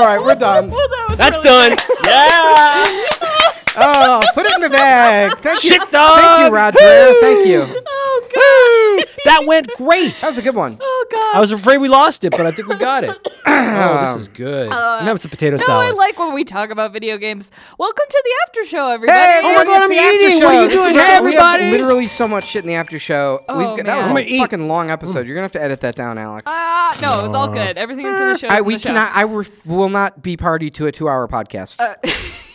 All right, we're done. That That's really done. yeah. Oh, put it in the bag. Thank you. Shit, Thank you, Roger. Thank you. Oh god. That went great. That was a good one. Oh god. I was afraid we lost it, but I think we got it. Oh, this is good. I'm having some potato salad. no, I like when we talk about video games. Welcome to the after show, everybody. Hey, Oh my God, it's I'm the after eating. show. What are you doing? great. Hey, We have everybody. literally so much shit in the after show. Oh, We've got, that was I'm a gonna eat. fucking long episode. You're gonna have to edit that down, Alex. Ah, no, it's all good. Everything that's in the show. is I, in we the show. cannot. I ref- will not be party to a two-hour podcast. Uh,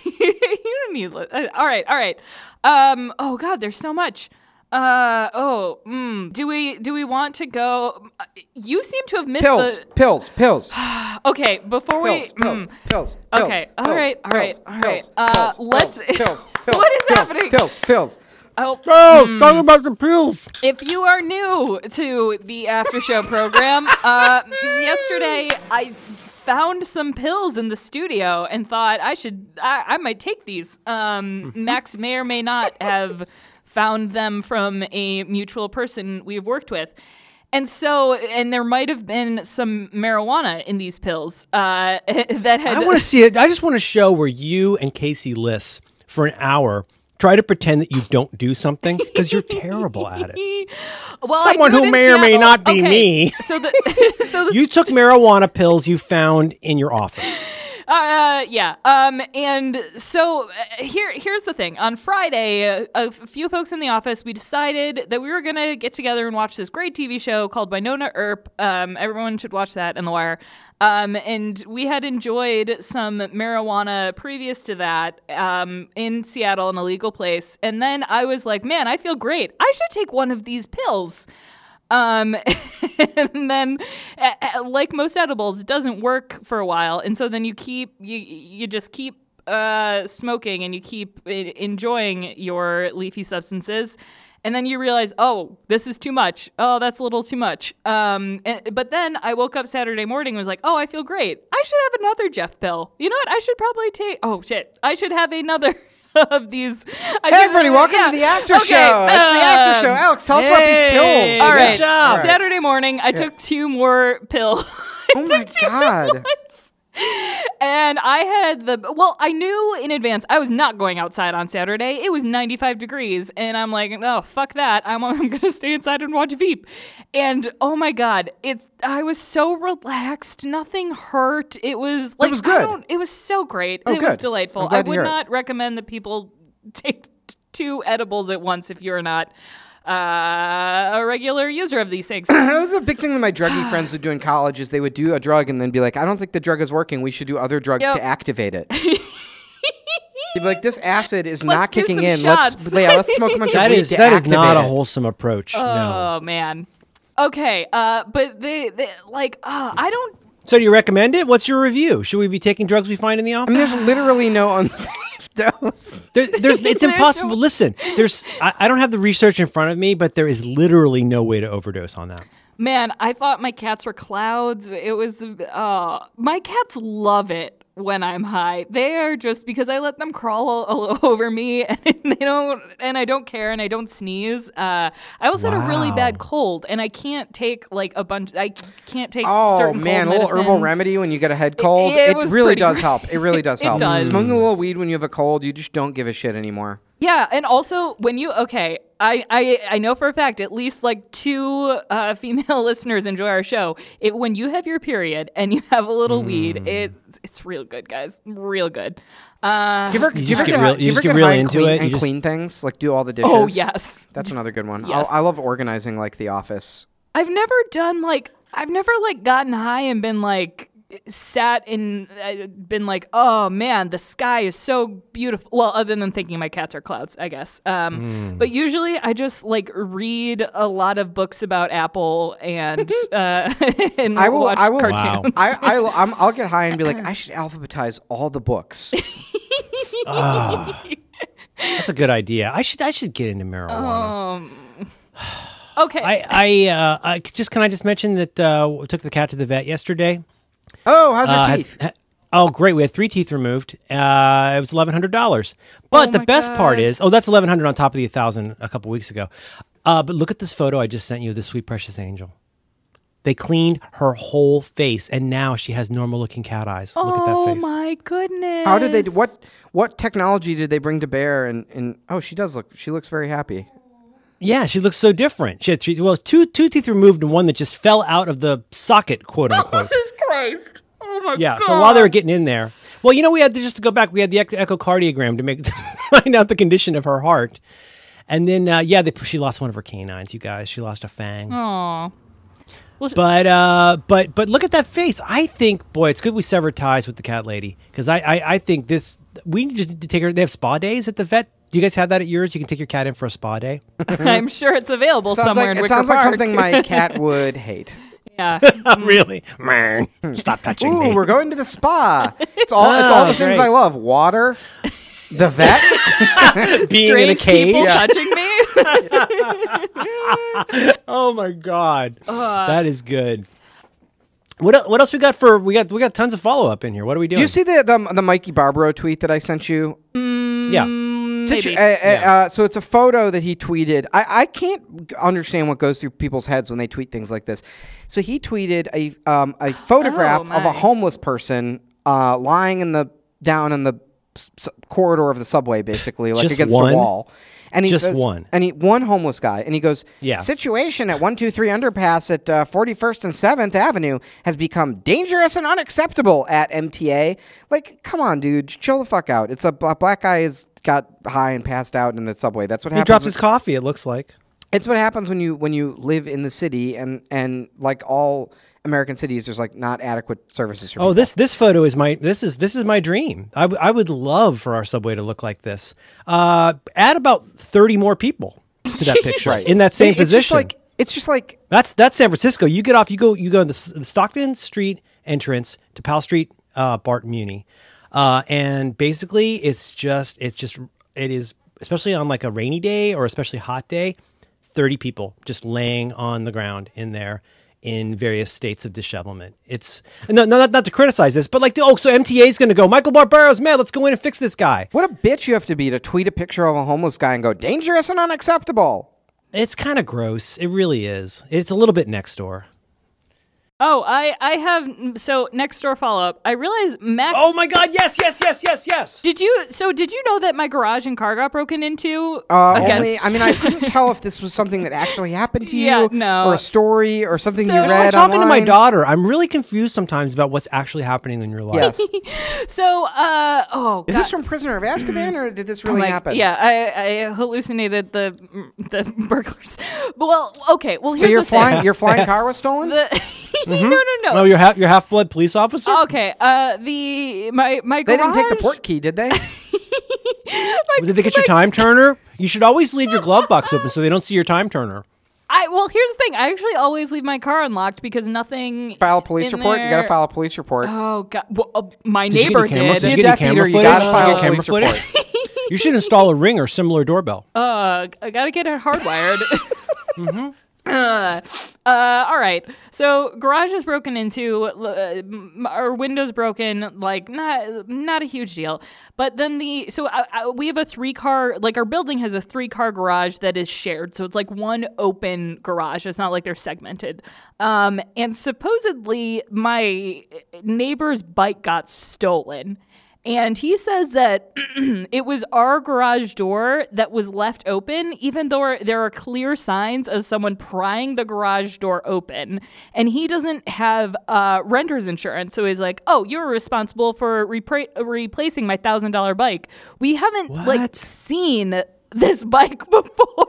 you don't need. li- Uh, all right, all right. Um. Oh God, there's so much. Uh. Oh. Mm, do we do we want to go? uh, You seem to have missed pills, the. pills, pills, Okay, before we. pills, pills, mm, pills. Okay, All pills, right. All right. All right. Uh, pills, let's- pills, pills, pills, What is pills, happening? Pills, pills. Oh, Oh, talk about the pills. If you are new to the after show program, uh, yesterday I found some pills in the studio and thought I should, I, I might take these. Um, Max may or may not have found them from a mutual person we've worked with. And so, and there might have been some marijuana in these pills uh, that had. I want to see it. I just want to show where you and Casey Liss for an hour try to pretend that you don't do something because you're terrible at it. well, someone who may or may not be Okay, me. So the so the You took marijuana pills you found in your office. Uh, yeah. Um, and so uh, here, here's the thing. On Friday, uh, a few folks in the office, we decided that we were gonna get together and watch this great TV show called Wynonna Earp. Um, everyone should watch that in The Wire. Um, and we had enjoyed some marijuana previous to that um, in Seattle, in a legal place. And then I was like, man, I feel great. I should take one of these pills. Um, and then, like most edibles, it doesn't work for a while, and so then you keep you you just keep uh, smoking and you keep enjoying your leafy substances. And then you realize, oh, this is too much. Oh, that's a little too much. Um, and, but then I woke up Saturday morning and was like, oh, I feel great. I should have another Jeff pill. You know what? I should probably take. Oh shit! I should have another of these. I Hey, should- everybody, welcome yeah. to the after Okay, show. It's the after show. um, Alex, tell us about these pills. All right. Good job. Saturday morning, I took two more pills. Oh my god. And I had the well, I knew in advance I was not going outside on Saturday. It was 95 degrees, and I'm like, oh fuck that. I'm I'm gonna stay inside and watch Veep. And oh my god, it's I was so relaxed. Nothing hurt. It was like it was good. it was so great. Oh, it was good. delightful. I'm glad I would hear it. not recommend that people take t- two edibles at once if you're not uh, a regular user of these things. that was a big thing that my druggie friends would do in college is they would do a drug and then be like, I don't think the drug is working. We should do other drugs Yep. to activate it. They'd be like, this acid is Let's not kicking in. shots." Let's yeah, let's smoke a bunch That of weed is to that is not a wholesome approach. no. Oh man. Okay, uh, but they, they like, uh, I don't. So do you recommend it? What's your review? Should we be taking drugs we find in the I office? mean, there's literally no unsafe dose. There, there's, it's impossible. no- Listen, there's. I, I don't have the research in front of me, but there is literally no way to overdose on that. Man, I thought my cats were clouds. It was, uh, my cats love it when I'm high. They are just because I let them crawl all, all over me, and they don't, and I don't care, and I don't sneeze. Uh, I also had a really bad cold, and I can't take like a bunch. I can't take. Oh certain man, a little herbal remedy when you get a head cold. it It, was really does help. It really does It help. does. Smoking a little weed when you have a cold, you just don't give a shit anymore. Yeah, and also when you okay, I I, I know for a fact at least like two uh, female listeners enjoy our show. It when you have your period and you have a little weed, Mm. it it's real good, guys, real good. Uh, you ever, You do just get hi- real- you you just get get real into clean, it, you and just- clean things like do all the dishes. oh yes, that's another good one. Yes. I love organizing like the office. I've never done like I've never like gotten high and been like sat and uh, been like oh man the sky is so beautiful well other than thinking my cats are clouds i guess um, but usually i just like read a lot of books about apple and uh, and I will- watch I will- cartoons I, I I'm, I'll get high and be like, I should alphabetize all the books. That's a good idea. I should I should get into marijuana. um, okay I I, uh, I just can I just mention that uh, took the cat to the vet yesterday. Oh, how's her Uh, had- teeth? ha- oh, great! We had three teeth removed. Uh, it was eleven hundred dollars. But Oh the my best part is, oh, that's eleven hundred on top of the thousand a couple weeks ago. Uh, but look at this photo I just sent you. of The sweet precious angel. They cleaned her whole face, and now she has normal looking cat eyes. Oh, Look at that face. Oh my goodness. How did they? What what technology did they bring to bear? And and oh, she does look. She looks very happy. Yeah, she looks so different. She had three, well, two two teeth removed and one that just fell out of the socket, quote unquote. Jesus Christ. Oh my Yeah. god. So while they were getting in there, well, you know, we had to just to go back. We had the ech- echocardiogram to make to find out the condition of her heart, and then uh, yeah, they, she lost one of her canines. You guys, she lost a fang. Aw. But uh, but but look at that face. I think, boy, it's good we severed ties with the cat lady because I, I I think this we need to take her. They have spa days at the vet. Do you guys have that at yours? You can take your cat in for a spa day. I'm sure it's available Sounds somewhere like, in it Wicker sounds like something my cat would hate. Yeah. Mm-hmm. really? Stop touching Ooh, me. we're going to the spa. It's all it's all Oh, the things great. I love: water, the vet. Being in a Strange cage. people touching me. Oh my god, that is good. What el- what else we got for we got we got tons of follow up in here. What are we doing? Do you see the, the the Mikey Barbaro tweet that I sent you? Mm. yeah, Situ- Maybe. uh, uh, uh, so it's a photo that he tweeted. I, I can't understand what goes through people's heads when they tweet things like this. So he tweeted a um, a photograph of Oh, my. a homeless person uh, lying in the down in the s- s- corridor of the subway, basically like Just against one? a wall. And he Just says, one. and he one homeless guy, and he goes, Yeah. Situation at one two three underpass at uh, Forty First and Seventh Avenue has become dangerous and unacceptable at MTA. Like, come on, dude, chill the fuck out. It's a bla- black guy has got high and passed out in the subway. That's what he happens. dropped when- his coffee. It looks like. it's what happens when you when you live in the city and and like all American cities, there's like not adequate services for Oh, people. this this photo is my this is this is my dream. I, w- I would love for our subway to look like this. Uh, add about thirty more people to that picture Right. in that same It- it's position. Just like it's just like That's that's San Francisco. You get off. You go. You go in the, the Stockton Street entrance to Powell Street, uh, BART Muni, uh, and basically it's just it's just it is especially on like a rainy day or especially hot day, thirty people just laying on the ground in there in various states of dishevelment. It's no, no not, not to criticize this, but like oh, so MTA is going to go. Michael Barbaro's mad. Let's go in and fix this guy. what a bitch you have to be to tweet a picture of a homeless guy and go dangerous and unacceptable. It's kind of gross. It really is. It's a little bit next door. Oh, I I have so next door follow up. I realize Max. Oh my God! Yes, yes, yes, yes, yes. Did you? So did you know that my garage and car got broken into? Uh, against- only, I mean, I couldn't tell if this was something that actually happened to you, Yeah, no. or a story, or something So- you It's I'm read talking to my daughter. I'm really confused sometimes about what's actually happening in your life. Yes. So, uh, oh, Is God. this from Prisoner of Azkaban, or did this really Like, happen? Yeah, I, I hallucinated the the burglars. Well, okay. Well, here's So your the thing. flying your flying car was stolen. The, no, no, no. Oh, you're half, you're half blood police officer. Okay. Uh, the my my they garage. didn't take the port key, did they? Did they get your time turner? You should always leave your glove box open so they don't see your time turner. I well, here's the thing. I actually always leave my car unlocked because nothing. file a police in report. You got to file a police report. Oh God! Well, uh, my Did neighbor any did. did you get any Death camera Eater, you footage? gotta you file get a camera footage? You should install a ring or similar doorbell. Uh, I gotta get it hardwired. Mm-hmm. Uh, uh, all right. So garage is broken into, uh, windows broken. Like not not a huge deal. But then the so I, I, we have a three car like our building has a three car garage that is shared. So it's like one open garage. It's not like they're segmented. Um, and supposedly my neighbor's bike got stolen. And he says that it was our garage door that was left open, even though there are clear signs of someone prying the garage door open. And he doesn't have uh, renter's insurance. So he's like, oh, you're responsible for repra- replacing my $1,000 bike. We haven't like seen this bike before.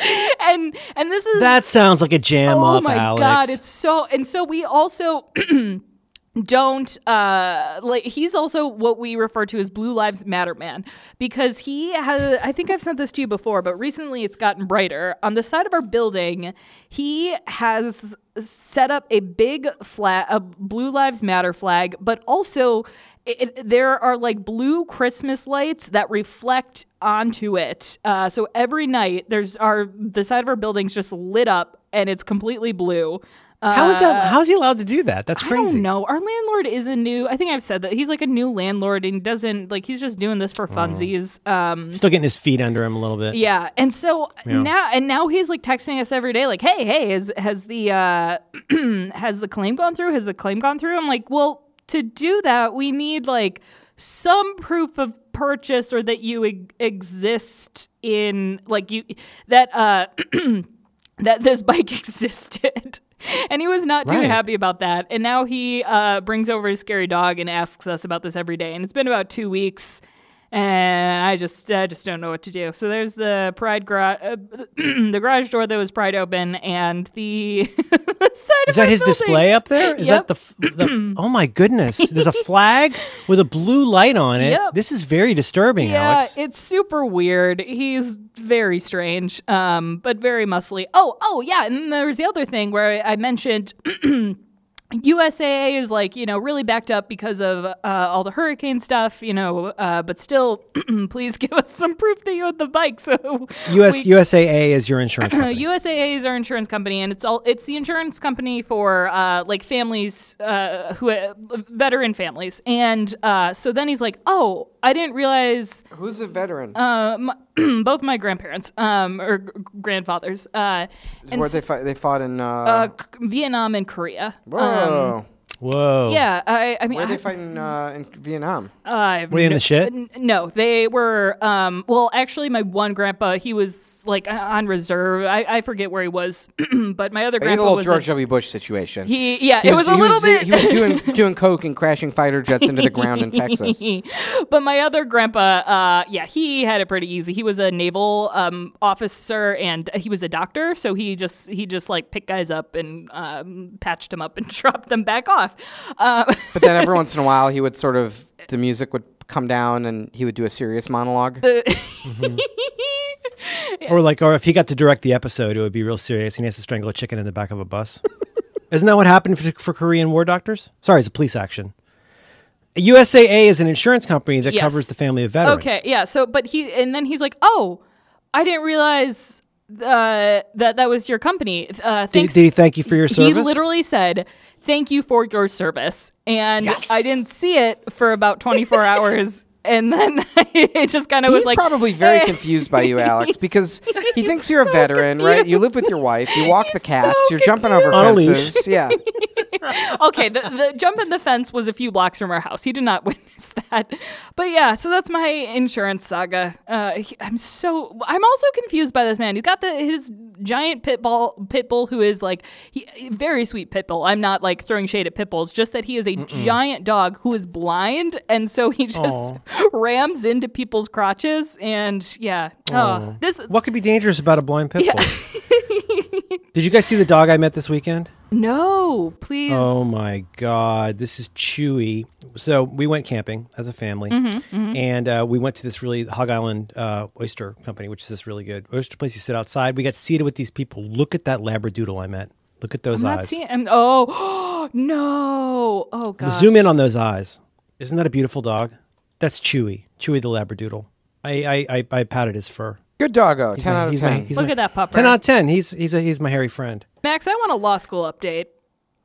and and this is That sounds like a jam oh up, Oh my Alex. god it's so and so we also don't uh like he's also what we refer to as blue lives matter man because he has i think i've sent this to you before but recently it's gotten brighter on the side of our building he has set up a big flag a blue lives matter flag but also it, it- there are like blue Christmas lights that reflect onto it. Uh, so every night, there's our the side of our building's just lit up and it's completely blue. How is that? How is he allowed to do that? That's crazy. I don't know. Our landlord is a new. I think I've said that he's like a new landlord and he doesn't like he's just doing this for funsies. Um, Still getting his feet under him a little bit. yeah, and so Yeah. now and now he's like texting us every day, like, "Hey, hey, has has the uh, has the claim gone through? Has the claim gone through?" I'm like, "Well, to do that, we need like some proof of purchase or that you e- exist in like you that uh that this bike existed." And he was not too Right. happy about that. And now he uh, brings over his scary dog and asks us about this every day. And it's been about two weeks and I just I just don't know what to do. So there's the pried garage, uh, the garage door that was pried open, and the side Is that his display up there? Is Yep. that the, the? Oh my goodness! There's a flag with a blue light on it. Yep. This is very disturbing, Yeah, Alex. it's super weird. He's very strange, um, but very muscly. Oh, oh yeah, and there's the other thing where I mentioned. USAA is like you know really backed up because of uh, all the hurricane stuff, you know, uh, but still, please give us some proof that you had the bike. So US we- USAA is your insurance company. USAA is our insurance company, and it's all it's the insurance company for uh, like families uh, who uh, veteran families. And uh, so then he's like, "Oh, I didn't realize Who's a veteran? uh, my, both my grandparents um, or g- grandfathers uh, and Where they fight? They fought in. Uh, uh, Vietnam and Korea. whoa. Whoa. Yeah, I, I mean, Where are they I- fighting uh, in Vietnam? Uh, Were they in no, the shit? n- No, they were. Um, well, actually, my one grandpa, he was like uh, on reserve. I, I forget where he was, but my other They had a grandpa little was. George a- W. Bush situation. he, yeah, He it was, a he little bit. He was doing doing coke and crashing fighter jets into the ground in Texas. but my other grandpa, uh, yeah, he had it pretty easy. He was a naval um, officer and he was a doctor, so he just he just like picked guys up and um, patched them up and dropped them back off. Uh, But then every once in a while, he would sort of the music would come down and he would do a serious monologue. Or like, or if he got to direct the episode, it would be real serious, and he has to strangle a chicken in the back of a bus. Isn't that what happened for, for Korean war doctors? Sorry, it's a police action. USAA is an insurance company that Yes. covers the family of veterans. Okay, yeah. So, but he and then he's like, "Oh, I didn't realize uh, that that was your company." Uh, Did, thanks. did he thank you for your service? He service? literally said, "Thank you for your service," and Yes. I didn't see it for about 24 hours. And then it just kind of was like probably very eh. confused by you, Alex, because he thinks you're a so veteran, right? You live with your wife, you walk the cats, so you're jumping over On a leash. fences. Yeah. okay, the, the jump in the fence was a few blocks from our house. He did not that. But yeah, so that's my insurance saga. Uh, he- I'm so I'm also confused by this man. He's got the his giant pit bull pit bull who is like he very sweet pit bull. I'm not like throwing shade at pit bulls, just that he is a giant dog who is blind and so he just Aw. rams into people's crotches and yeah. Oh, this What could be dangerous about a blind pit bull? Did you guys see the dog I met this weekend? no, please. Oh my god, this is Chewy. So we went camping as a family, Mm-hmm, and uh, we went to this really Hog Island uh, Oyster Company, which is this really good oyster place. You sit outside. We got seated with these people. Look at that labradoodle I met. Look at those I'm not eyes. seeing. I'm, oh no! Oh god! Zoom in on those eyes. Isn't that a beautiful dog? That's Chewy. Chewy the labradoodle. I I I, I patted his fur. Good doggo. He's 10 my- out of he's my- 10. he's Look my- at that pupper. Ten out of ten. He's he's a he's my hairy friend. Max, I want a law school update.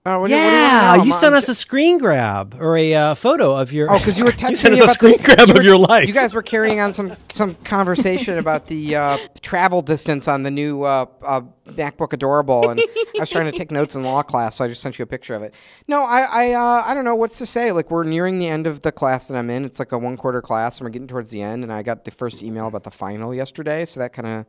Uh, what do you- what you Yeah, you sent us a screen grab or a uh, photo of your. Oh, because you were you texting sent us a screen the- grab you of were- your life. You guys were carrying on some some conversation about the uh, travel distance on the new uh, uh, MacBook Adorable, and I was trying to take notes in law class, so I just sent you a picture of it. No, I I, uh, I don't know what's to say. Like we're nearing the end of the class that I'm in. It's like a one quarter class, and we're getting towards the end. And I got the first email about the final yesterday, so that kind of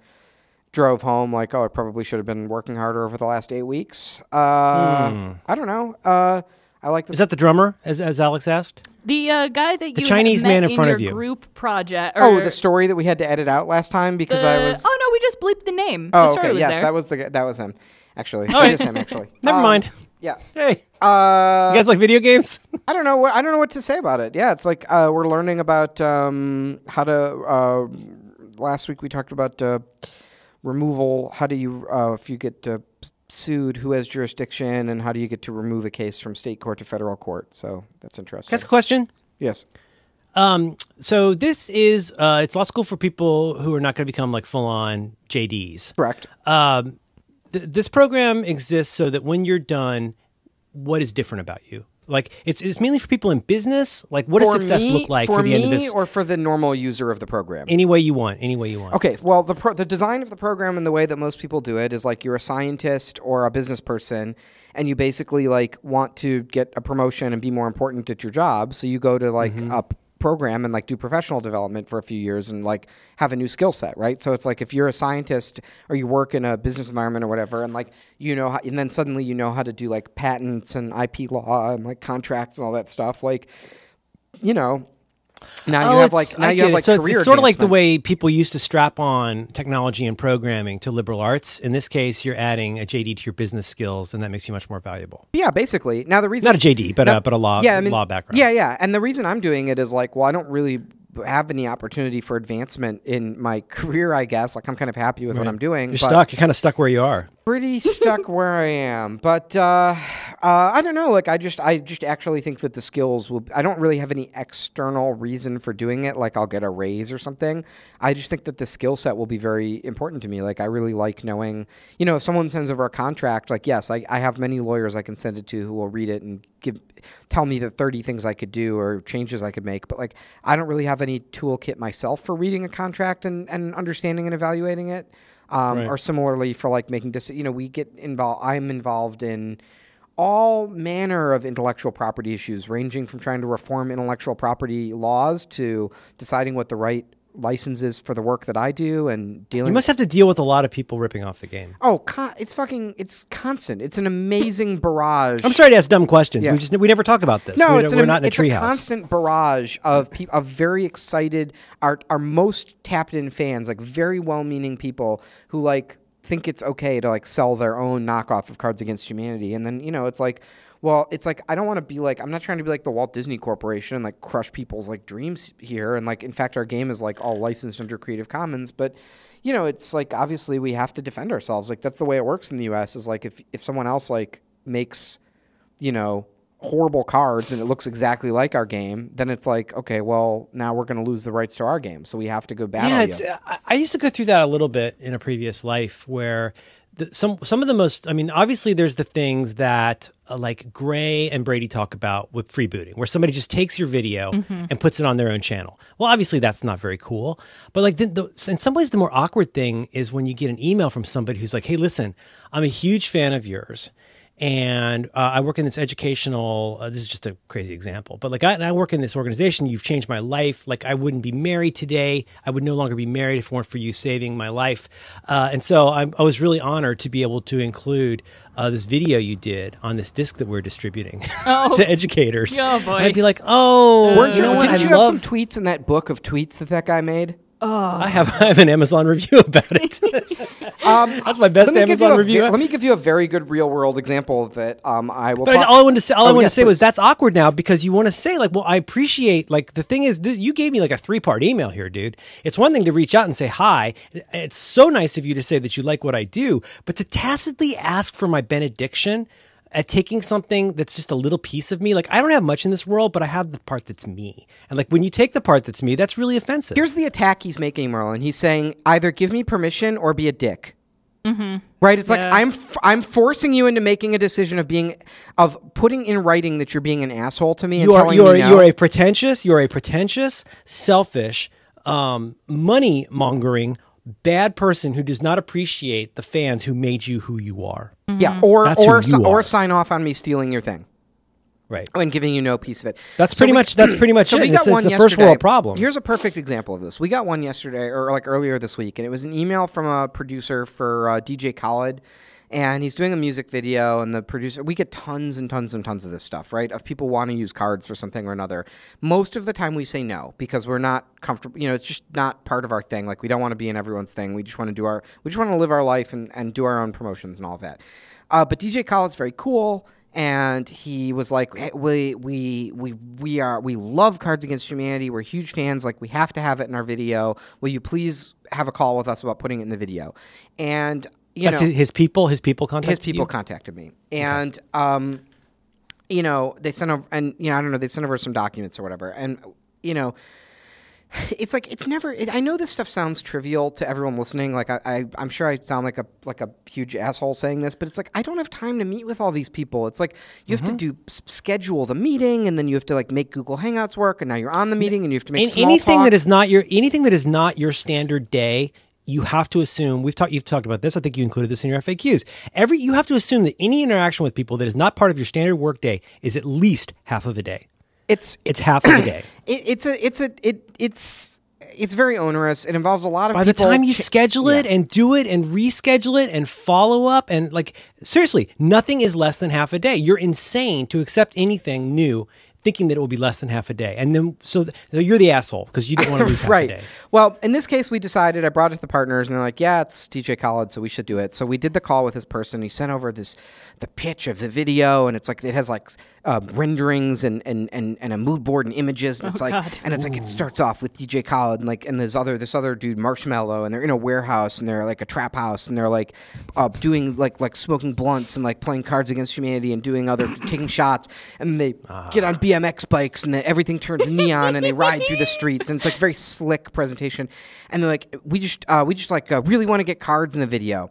drove home like, oh, I probably should have been working harder over the last eight weeks. Uh, I don't know. Uh, I like this. Is that the drummer, as, as Alex asked? The uh, guy that The you Chinese met man in in front your of you. group project. oh, the story that we had to edit out last time because I was. Oh no, we just bleeped the name. Oh, the okay. was Yes, there. that was the g- that was him. Actually, All that right. is him. Actually, Never Um, mind. Yeah. Hey, Uh, you guys like video games? I don't know. What, I don't know what to say about it. Yeah, it's like uh, we're learning about um, how to. Uh, last week we talked about uh, removal. How do you, uh, if you get sued, who has jurisdiction, and how do you get to remove a case from state court to federal court? So that's interesting. That's a question. yes. Um, so this is uh, it's law school for people who are not going to become like full on JDs. Correct. Um, th- this program exists so that when you're done, what is different about you? Like it's it's mainly for people in business. Like what does For success me- look like for, for, the end of this? or for the normal user of the program? any way you want, any way you want. Okay, well, the pro- the design of the program and the way that most people do it is like you're a scientist or a business person, and you basically like want to get a promotion and be more important at your job. So you go to like Mm-hmm. a program and like do professional development for a few years and like have a new skill set, right? So it's like if you're a scientist or you work in a business environment or whatever, and like you know, and then suddenly you know how to do like patents and IP law and like contracts and all that stuff, like you know. Now you Oh, have like now I you have like so it's, career it's sort of like the way people used to strap on technology and programming to liberal arts. In this case, you're adding a JD to your business skills, and that makes you much more valuable. Yeah, basically. Now the reason Not a JD, but No, a but a law yeah, I mean, law background. Yeah, yeah. And the reason I'm doing it is like, well, I don't really have any opportunity for advancement in my career. I guess like I'm kind of happy with what I'm doing. You're stuck. You're kind of stuck where you are. Pretty stuck where I am, but uh, uh, I don't know. Like I just, I just actually think that the skills will. I don't really have any external reason for doing it. Like I'll get a raise or something. I just think that the skill set will be very important to me. Like I really like knowing, you know, if someone sends over a contract, like yes, I, I have many lawyers I can send it to who will read it and give, tell me the 30 things I could do or changes I could make. But like I don't really have any toolkit myself for reading a contract and, and understanding and evaluating it. Um, Right. Or similarly for like making decisions, you know, we get involved. I'm involved in all manner of intellectual property issues, ranging from trying to reform intellectual property laws to deciding what the right license is for the work that I do and dealing. You must have to deal with a lot of people ripping off the game. oh, con- it's fucking, it's constant. It's an amazing barrage. I'm sorry to ask dumb questions. Yeah. We just we never talk about this. No, we, it's we're an, not in a it's a treehouse. constant barrage of people, of very excited, our our most tapped in fans, like very well-meaning people who like think it's okay to like sell their own knockoff of Cards Against Humanity, and then you know it's like, well, it's like I don't want to be like I'm not trying to be like the Walt Disney Corporation and like crush people's like dreams here, and like in fact our game is like all licensed under Creative Commons, but you know it's like obviously we have to defend ourselves. Like that's the way it works in the U.S. Is like if if someone else like makes you know, horrible cards and it looks exactly like our game, then it's like, okay, well, now we're going to lose the rights to our game. So we have to go battle yeah, you. it's. I, I used to go through that a little bit in a previous life where. The, some some of the most I mean obviously there's the things that uh, like Grey and Brady talk about with freebooting where somebody just takes your video and puts it on their own channel. Well, obviously that's not very cool. But like the, the, in some ways the more awkward thing is when you get an email from somebody who's like, "Hey, listen, I'm a huge fan of yours." And uh, I work in this educational. Uh, this is just a crazy example, but like I, and I work in this organization. You've changed my life. Like I wouldn't be married today. I would no longer be married if it weren't for you saving my life. Uh, and so I'm, I was really honored to be able to include uh, this video you did on this disc that we're distributing Oh. to educators. Oh, boy. And I'd be like, oh, Weren't you know what? Didn't I you have some tweets in that book of tweets that that guy made? I have I have an Amazon review about it. Um, That's my best let me give you Amazon a review. let me give you a very good real world example that um, I will. But talk- all I wanted to say, all I Oh, wanted yes, to say was that's awkward now because you want to say like, well, I appreciate like the thing is this. You gave me like a three part email here, dude. It's one thing to reach out and say hi. It's so nice of you to say that you like what I do, but to tacitly ask for my benediction at taking something that's just a little piece of me. Like I don't have much in this world, but I have the part that's me. And like when you take the part that's me, that's really offensive. Here's the attack he's making, Merlin. He's saying either give me permission or be a dick. Mm-hmm. Right? It's Yeah. like I'm f- I'm forcing you into making a decision of being of putting in writing that you're being an asshole to me and you are telling you are me no. you are a pretentious you are a pretentious selfish um, money mongering bad person who does not appreciate the fans who made you who you are yeah, or That's who or you si- or are. sign off on me stealing your thing. right and giving you no piece of it. That's So pretty we- much- that's pretty much so it. we It's- got it's one a first yesterday. world problem. Here's a perfect example of this. We got one yesterday, or like earlier this week, and it was an email from a producer for uh, DJ Khaled. And he's doing a music video, and the producer. We get tons and tons and tons of this stuff, right? Of people want to use cards for something or another. Most of the time, we say no because we're not comfortable. You know, it's just not part of our thing. Like we don't want to be in everyone's thing. We just want to do our. We just want to live our life and, and do our own promotions and all that. Uh, but DJ Khaled's very cool and he was like hey, we we we we are we love cards against humanity we're huge fans like we have to have it in our video will you please have a call with us about putting it in the video and you that's know his, people his people contacted his people you? contacted me and um you know they sent over and you know i don't know they sent over some documents or whatever and you know it's like it's never. It, I know this stuff sounds trivial to everyone listening. Like I, I, I'm sure I sound like a like a huge asshole saying this, but it's like I don't have time to meet with all these people. It's like you have to do schedule the meeting, and then you have to like make Google Hangouts work, and now you're on the meeting, and you have to make And anything talk. that is not your anything that is not your standard day you have to assume we've talked you've talked about this i think you included this in your faqs every you have to assume that any interaction with people that is not part of your standard work day is at least half of a day it's it's half of a day it, it's a it's a it it's it's very onerous. It involves a lot of by the time you schedule it Yeah. and do it and reschedule it and follow up and like seriously nothing is less than half a day you're insane to accept anything new thinking that it will be less than half a day and then so, th- so you're the asshole because you didn't want to lose half right. a day Well, in this case, we decided. I brought it to the partners, and they're like, "Yeah, it's DJ Khaled, so we should do it." So we did the call with this person. He sent over this the pitch of the video, and it's like it has like uh, renderings and, and and and a mood board and images, and it's like God. and it's like it starts off with DJ Khaled, and like and there's other this other dude Marshmello, and they're in a warehouse, and they're like a trap house, and they're like uh, doing like like smoking blunts and like playing Cards Against Humanity and doing other taking shots, and they get on BMX bikes, and then everything turns neon, and they ride through the streets, and it's like very slick presentation. And they're like, we just uh, we just like uh, really want to get cards in the video.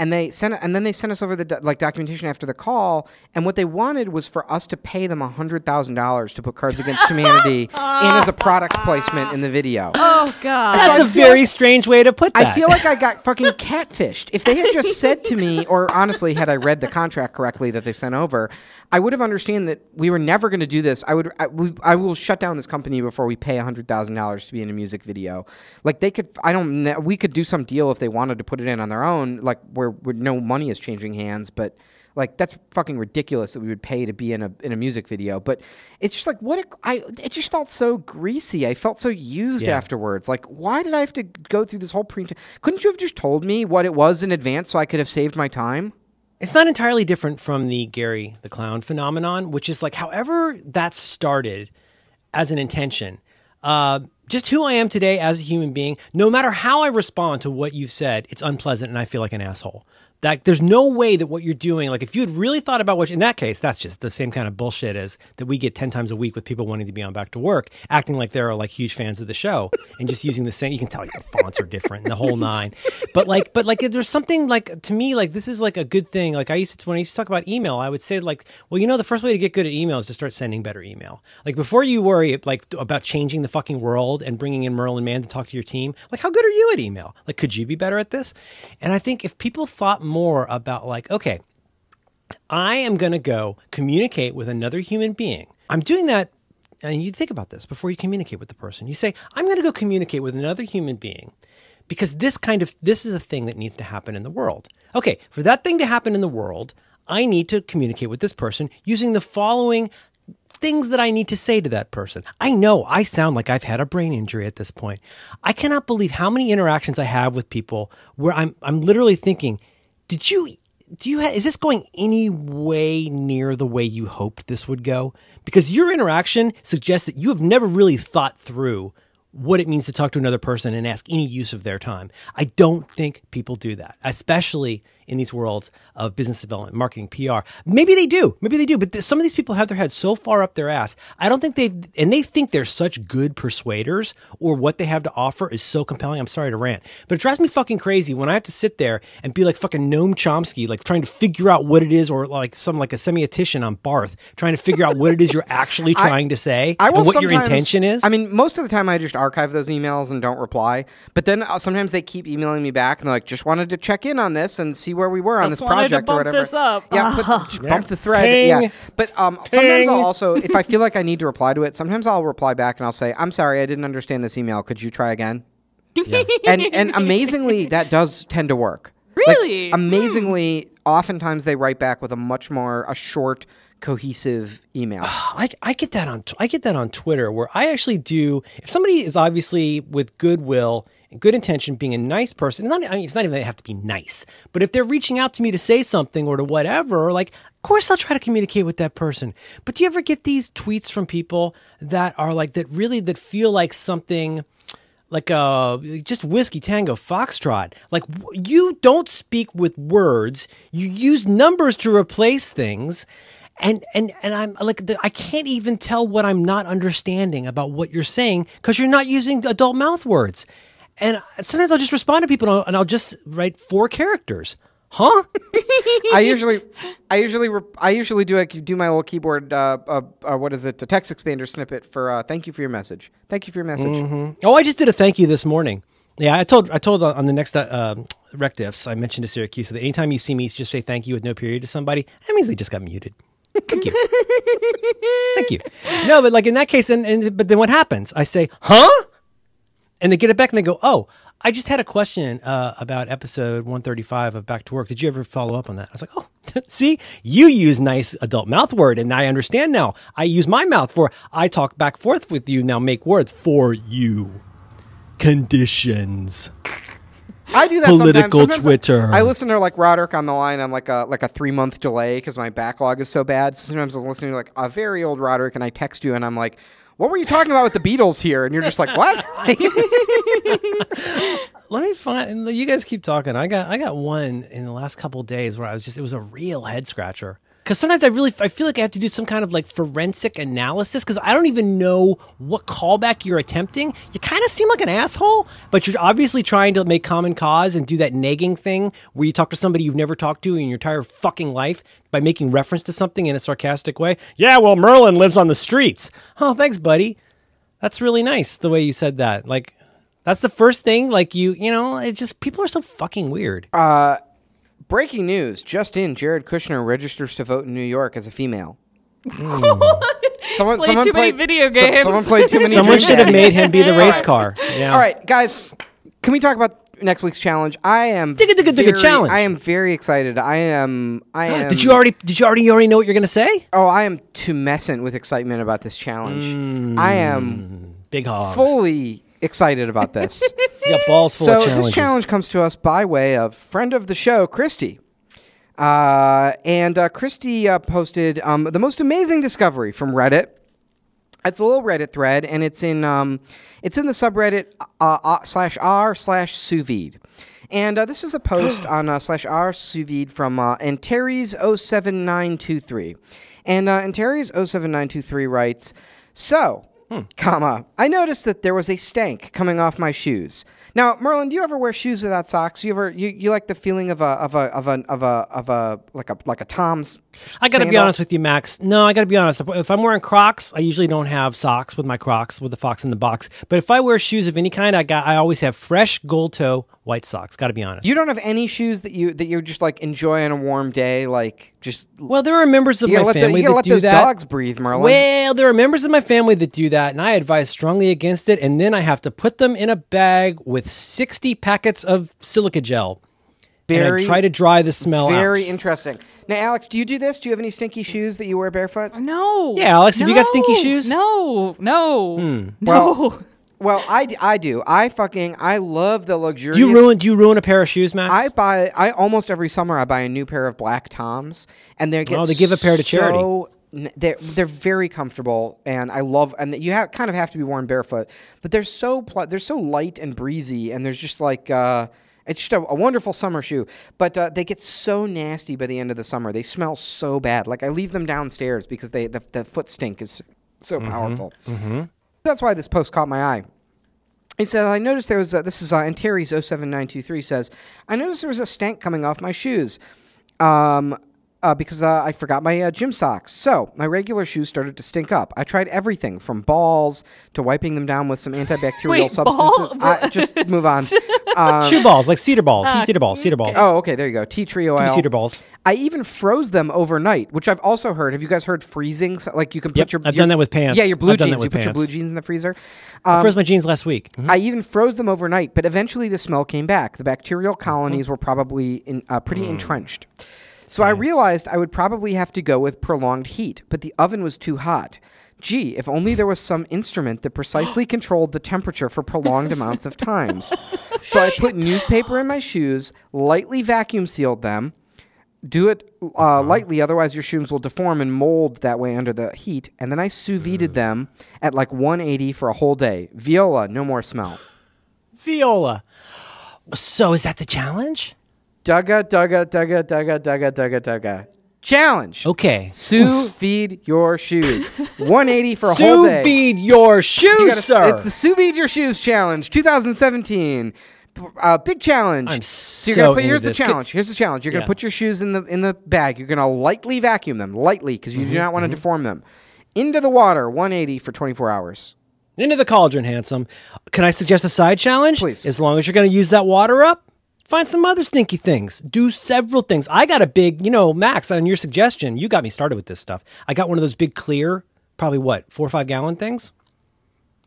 And they sent, and then they sent us over the do- like documentation after the call. And what they wanted was for us to pay them hundred thousand dollars to put Cards Against Humanity in as a product placement in the video. Oh God. that's I a feel very like- strange way to put that I feel like I got fucking catfished. If they had just said to me, or honestly, had I read the contract correctly that they sent over, I would have understood that we were never going to do this. I would, I, we, I will shut down this company before we pay hundred thousand dollars to be in a music video. Like they could, I don't, we could do some deal if they wanted to put it in on their own, like where, where no money is changing hands, but. Like that's fucking ridiculous that we would pay to be in a in a music video, but it's just like what a, I it just felt so greasy. I felt so used Yeah. afterwards. Like why did I have to go through this whole pre? Couldn't you have just told me what it was in advance so I could have saved my time? It's not entirely different from the Gary the Clown phenomenon, which is like, however, that started as an intention. Uh, just who I am today as a human being, no matter how I respond to what you've said, it's unpleasant and I feel like an asshole. That there's no way that what you're doing, like if you had really thought about what, in that case, that's just the same kind of bullshit as that we get 10 times a week with people wanting to be on back to work, acting like they're like huge fans of the show and just using the same, you can tell like, the fonts are different and the whole nine. But like, but like there's something like, to me, like this is like a good thing. Like I used to, when I used to talk about email, I would say like, well, you know, the first way to get good at email is to start sending better email. Like before you worry like about changing the fucking world and bringing in Merlin Mann to talk to your team, like how good are you at email? Like, could you be better at this? And I think if people thought more about like, okay, I am going to go communicate with another human being. I'm doing that. And you think about this before you communicate with the person. You say, I'm going to go communicate with another human being because this kind of, this is a thing that needs to happen in the world. Okay. For that thing to happen in the world, I need to communicate with this person using the following things that I need to say to that person. I know I sound like I've had a brain injury at this point. I cannot believe how many interactions I have with people where I'm I'm literally thinking, did you do you is this going any way near the way you hoped this would go? Because your interaction suggests that you have never really thought through what it means to talk to another person and ask any use of their time. I don't think people do that, especially in these worlds of business development, marketing, PR. Maybe they do. Maybe they do. But th- some of these people have their heads so far up their ass. I don't think they, and they think they're such good persuaders or what they have to offer is so compelling. I'm sorry to rant, but it drives me fucking crazy when I have to sit there and be like fucking Noam Chomsky, like trying to figure out what it is or like some like a semiotician on Barthes, trying to figure out what it is you're actually trying to say I will and what your intention is. I mean, most of the time I just archive those emails and don't reply. But then uh, sometimes they keep emailing me back and they're like, "Just wanted to check in on this and see where we were on this wanted to project bump or whatever." this up. Yeah, put, just bump the thread. Ping. Yeah, but um, sometimes I'll also, if I feel like I need to reply to it, sometimes I'll reply back and I'll say, "I'm sorry, I didn't understand this email. Could you try again?" and and amazingly, that does tend to work. Like, Really? amazingly, oftentimes they write back with a much more a short, cohesive email. I, I get that on I get that on Twitter where I actually do if somebody is obviously with goodwill and good intention being a nice person not I mean, it's not even they have to be nice but if they're reaching out to me to say something or to whatever like of course I'll try to communicate with that person but do you ever get these tweets from people that are like that really that feel like something like uh just whiskey tango foxtrot like you don't speak with words you use numbers to replace things and and and I'm like the, I can't even tell what I'm not understanding about what you're saying because you're not using adult mouth words. And sometimes I'll just respond to people and I'll, just write four characters. Huh? I usually, I usually, re- I usually do like do my little keyboard. Uh, uh, uh, what is it? A text expander snippet for uh, thank you for your message. Thank you for your message. Oh, I just did a thank you this morning. Yeah, I told I told on the next uh, um, rec diffs I mentioned to Siracusa that anytime you see me just say thank you with no period to somebody, that means they just got muted. Thank you. thank you. No, but like in that case, and, and but then what happens? I say, huh? And they get it back and they go, oh, I just had a question uh, about episode 135 of Back to Work. Did you ever follow up on that? I was like, oh, see, you use nice adult mouth word, and I understand now. I use my mouth for I talk back forth with you. Now make words for you. Conditions. I do that Political sometimes. Sometimes I- Twitter. I, listen to like Roderick on the line on like a like a three month delay because my backlog is so bad. So sometimes I'm listening to like a very old Roderick and I text you and I'm like, "What were you talking about with the Beatles here?" And you're just like, "What?" Let me find. You guys keep talking. I got I got one in the last couple days where I was just it was a real head scratcher. Because sometimes I really I feel like I have to do some kind of like forensic analysis because I don't even know what callback you're attempting. You kind of seem like an asshole, but you're obviously trying to make common cause and do that nagging thing where you talk to somebody you've never talked to in your entire fucking life by making reference to something in a sarcastic way. Yeah, well, Merlin lives on the streets. Oh, thanks, buddy. That's really nice the way you said that. Like, that's the first thing. Like you, you know, it just people are so fucking weird. Uh, Breaking news: Just in, Jared Kushner registers to vote in New York as a female. Someone, Played someone too many played, video so- games. someone played too many. Someone should have made him be the race car. Yeah. All right, guys, can we talk about next week's challenge? I am Digga, digga, digga, very- challenge. I am very excited. I am. I am. Did you already? Did you already? You already know what you're gonna say? Oh, I am tumescent with excitement about this challenge. Mm. I am Big hogs. fully excited about this. Got balls full so this challenge comes to us by way of friend of the show, Christy. Uh, and uh, Christy uh, posted um, the most amazing discovery from Reddit. It's a little Reddit thread, and it's in um, it's in the subreddit uh, uh, slash r slash sous vide. And uh, this is a post on uh, slash r sous vide from uh, Antares 07923. And uh, Antares 07923 writes, So, comma, I noticed that there was a stank coming off my shoes. Now, Merlin, do you ever wear shoes without socks? You ever you, you like the feeling of a of a of a of a of a like a like a Tom's? I gotta be sandal? honest with you, Max. No, I gotta be honest. If I'm wearing Crocs, I usually don't have socks with my Crocs with the fox in the box. But if I wear shoes of any kind, I got I always have fresh gold toe white socks. Gotta be honest. You don't have any shoes that you that you just like enjoy on a warm day, like just well, there are members of my let, the, family you that let do those that. dogs breathe, Merlin. Well, there are members of my family that do that, and I advise strongly against it. And then I have to put them in a bag with 60 packets of silica gel. and very I try to dry the smell very out. interesting. Now, Alex, do you do this? Do you have any stinky shoes that you wear barefoot? No. Yeah, Alex, have you got stinky shoes? No. No. Hmm. No. Well, I, d- I do. I fucking I love the luxurious. Do you ruin? Do you ruin a pair of shoes, Max? I buy. I almost every summer I buy a new pair of black Toms, and they get Oh, they give a pair to charity. so- They're they're very comfortable, and I love. And you have kind of have to be worn barefoot, but they're so pl- they're so light and breezy, and there's just like. Uh, it's just a, a wonderful summer shoe, but uh, they get so nasty by the end of the summer. They smell so bad. Like I leave them downstairs because they the, the foot stink is so powerful. That's why this post caught my eye. He said, I noticed there was, a, this is uh, Antares 07923 says, I noticed there was a stank coming off my shoes um, uh, because uh, I forgot my uh, gym socks. So my regular shoes started to stink up. I tried everything from balls to wiping them down with some antibacterial Wait, substances. ball- I, just move on. Uh, Shoe balls, like cedar balls. cedar balls. Cedar balls. oh, okay, there you go. Tea tree Give me oil. cedar balls. I even froze them overnight, which I've also heard. Have you guys heard freezing? So, like you can put Yep, your. I've your- done that with pants. Yeah, your blue I've done that jeans. You with put your blue jeans in the freezer. I Um, froze my jeans last week. Mhm. I even froze them overnight, but eventually the smell came back. The bacterial colonies were probably in, uh, pretty entrenched. So I realized I would probably have to go with prolonged heat, but the oven was too hot. Gee, if only there was some instrument that precisely controlled the temperature for prolonged amounts of times. So I put newspaper in my shoes, lightly vacuum sealed them. Do it uh, lightly, otherwise your shoes will deform and mold that way under the heat. And then I sous vide them at like 180 for a whole day. Viola, no more smell. Viola. So is that the challenge? Dugga, dugga, dugga, dugga, dugga, dugga, dugga. challenge. Okay. Sous vide your shoes. 180 for a whole Sous day. vide your shoes, You gotta- sir. It's the sous vide your shoes challenge 2017. Uh, big challenge. I'm you're so gonna put, into here's the this. Could- challenge. Here's the challenge. You're gonna Yeah. put your shoes in the in the bag. You're gonna lightly vacuum them, lightly, because you Mm-hmm, do not want to deform them. Into the water, 180 for 24 hours. Into the cauldron, handsome. Can I suggest a side challenge? Please. As long as you're going to use that water up, find some other stinky things. Do several things. I got a big, you know, Max, on your suggestion, you got me started with this stuff. I got one of those big clear, probably what, four or five gallon things?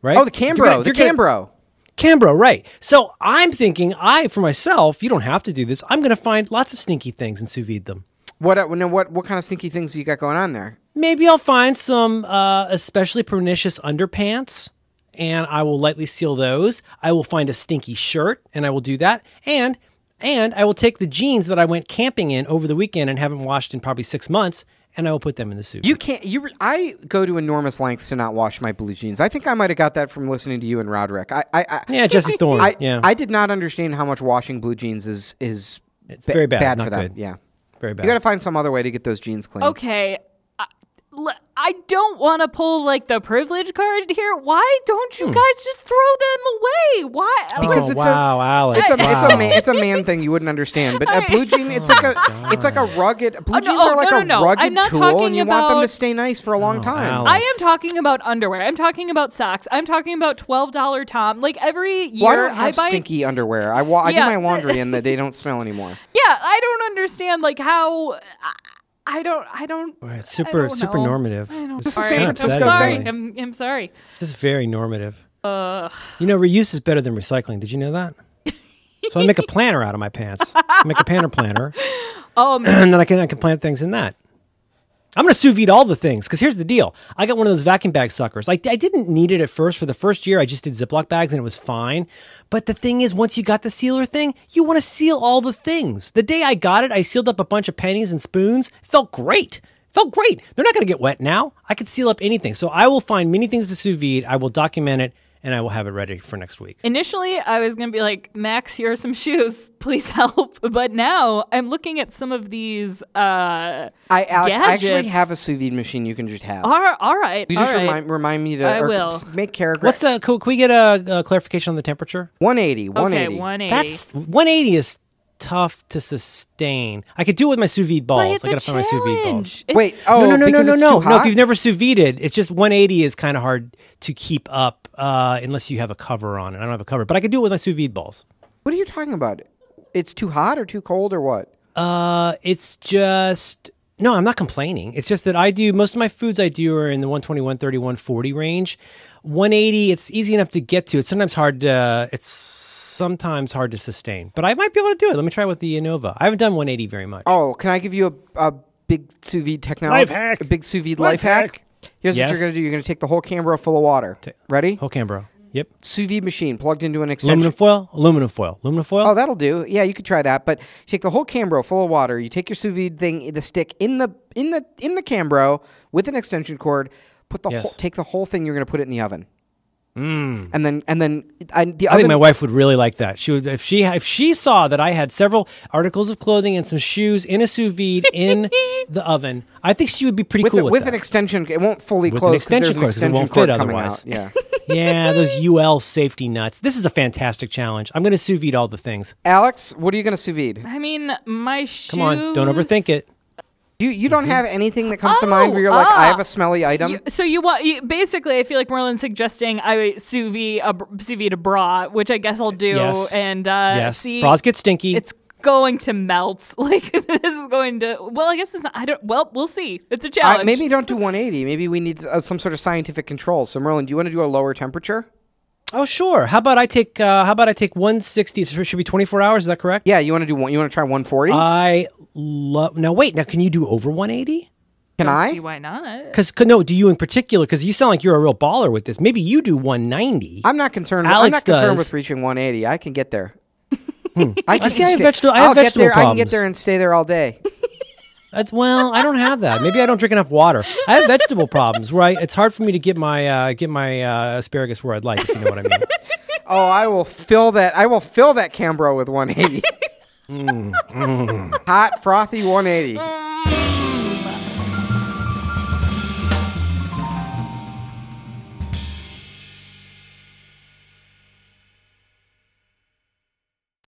Right? Oh, the Cambro, the Cambro. Cambro, right. So I'm thinking, I, for myself, you don't have to do this. I'm going to find lots of stinky things and sous vide them. What uh, what what kind of stinky things you got going on there? Maybe I'll find some uh, especially pernicious underpants and I will lightly seal those. I will find a stinky shirt and I will do that. And and I will take the jeans that I went camping in over the weekend and haven't washed in probably six months and I will put them in the soup. You can't. You. I go to enormous lengths to not wash my blue jeans. I think I might have got that from listening to you and Roderick. I. I, I yeah, Jesse Thorn. I, yeah, I did not understand how much washing blue jeans is is It's very bad, for not them. good. Yeah, very bad. you got to find some other way to get those jeans clean. Okay. I, l- I don't want to pull like the privilege card here. Why don't you guys just throw them away? Why? Because Hmm. oh, it's a- wow, Alex. It's a wow. it's a man, it's a man thing you wouldn't understand, but a I- blue jean it's like a it's like a rugged blue Oh, no, jeans are oh, like no, a no, no. rugged not tool, talking and you want them to stay nice for a long time. Alex. I am talking about underwear. I'm talking about socks. I'm talking about twelve dollar Tom. Like every year, Well, I don't have buy. stinky underwear. I, wa- I Yeah. do my laundry and they don't smell anymore. Yeah, I don't understand like how. I, I don't. I don't. It's I super don't super know. normative. I don't. This is the Sorry. San I'm Francisco sorry. thing. I'm, I'm sorry. This is very normative. You know, reuse is better than recycling. Did you know that? so I make a planner out of my pants. I make a planner planner, Um, and then I can I can plant things in that. I'm gonna sous vide all the things because here's the deal. I got one of those vacuum bag suckers. I, I didn't need it at first. For the first year, I just did Ziploc bags and it was fine. But the thing is, once you got the sealer thing, you want to seal all the things. The day I got it, I sealed up a bunch of pennies and spoons. Felt great. Felt great. They're not gonna get wet now. I could seal up anything. So I will find many things to sous vide. I will document it and I will have it ready for next week. Initially, I was gonna be like, Max, here are some shoes. Please help. But now I'm looking at some of these. Uh, I Alex, I actually have a sous vide machine you can just have. all right, all right, you just right. remind remind me to I will. make character. What's the? Can, can we get a, a clarification on the temperature? 180? okay, 180. 180. That's 180 is tough to sustain. I could do it with my sous vide balls. I gotta find my sous vide balls. It's- Wait, oh no, no, no, no, no, no, no. If you've never sous vide it's just 180 is kind of hard to keep up uh, unless you have a cover on it. I don't have a cover, but I could do it with my sous vide balls. What are you talking about? It's too hot or too cold or what? Uh, it's just no, I'm not complaining. It's just that I do most of my foods I do are in the 120, 130, 140 range. 180, it's easy enough to get to. It's sometimes hard to, it's sometimes hard to sustain, but I might be able to do it. Let me try with the Anova. I haven't done 180 very much. Oh, can I give you a, a big sous vide technology? Life hack. A big sous vide Life life, hack. hack. Here's Yes. what you're gonna do. You're gonna take the whole Cambro full of water. Ready? Whole Cambro. Yep. Sous vide machine plugged into an extension. Aluminum foil. Aluminum foil. Aluminum foil. Oh, that'll do. Yeah, you could try that. But take the whole Cambro full of water. You take your sous vide thing, the stick in the in the in the Cambro with an extension cord. Put the Yes. whole, take the whole thing. You're going to put it in the oven. Mm. And then and then I, the I oven. think my wife would really like that. She would if she if she saw that I had several articles of clothing and some shoes in a sous vide in the oven. I think she would be pretty with, cool a, with, with that. an extension, it won't fully close. With an extension there's because it won't fit otherwise. out. Yeah. yeah, those UL safety nuts. This is a fantastic challenge. I'm going to sous vide all the things. Alex, what are you going to sous vide? I mean, my shoes. Come on, don't overthink it. You you don't have anything that comes to Oh, mind where you're like, I ah. have a smelly item. You- so you want you, basically? I feel like Merlin's suggesting I sous vide a br- sous vide a bra, which I guess I'll do. Yes. And uh, yes, see, bras get stinky. it's going to melt. Like this is going to. Well, I guess it's not. I don't. Well, we'll see. It's a challenge. Uh, maybe don't do 180. Maybe we need uh, some sort of scientific control. So Merlin, do you want to do a lower temperature? Oh sure. How about I take uh, How about I take 160? So it should be 24 hours. Is that correct? Yeah, you want to do one. You want to try 140? I love. Now wait. Now can you do over 180? Can Don't I? see why not. Because no, do you in particular? Because you sound like you're a real baller with this. Maybe you do 190. I'm not concerned. I'm Alex not concerned does. with reaching 180. I can get there. I, can see I have vegetable- I have I'll get vegetable there. I can get there and stay there all day. That's well, I don't have that. Maybe I don't drink enough water. I have vegetable problems where I, it's hard for me to get my uh, get my uh, asparagus where I'd like. If you know what I mean. oh, I will fill that. I will fill that Cambro with 180. Mm, Hot frothy 180.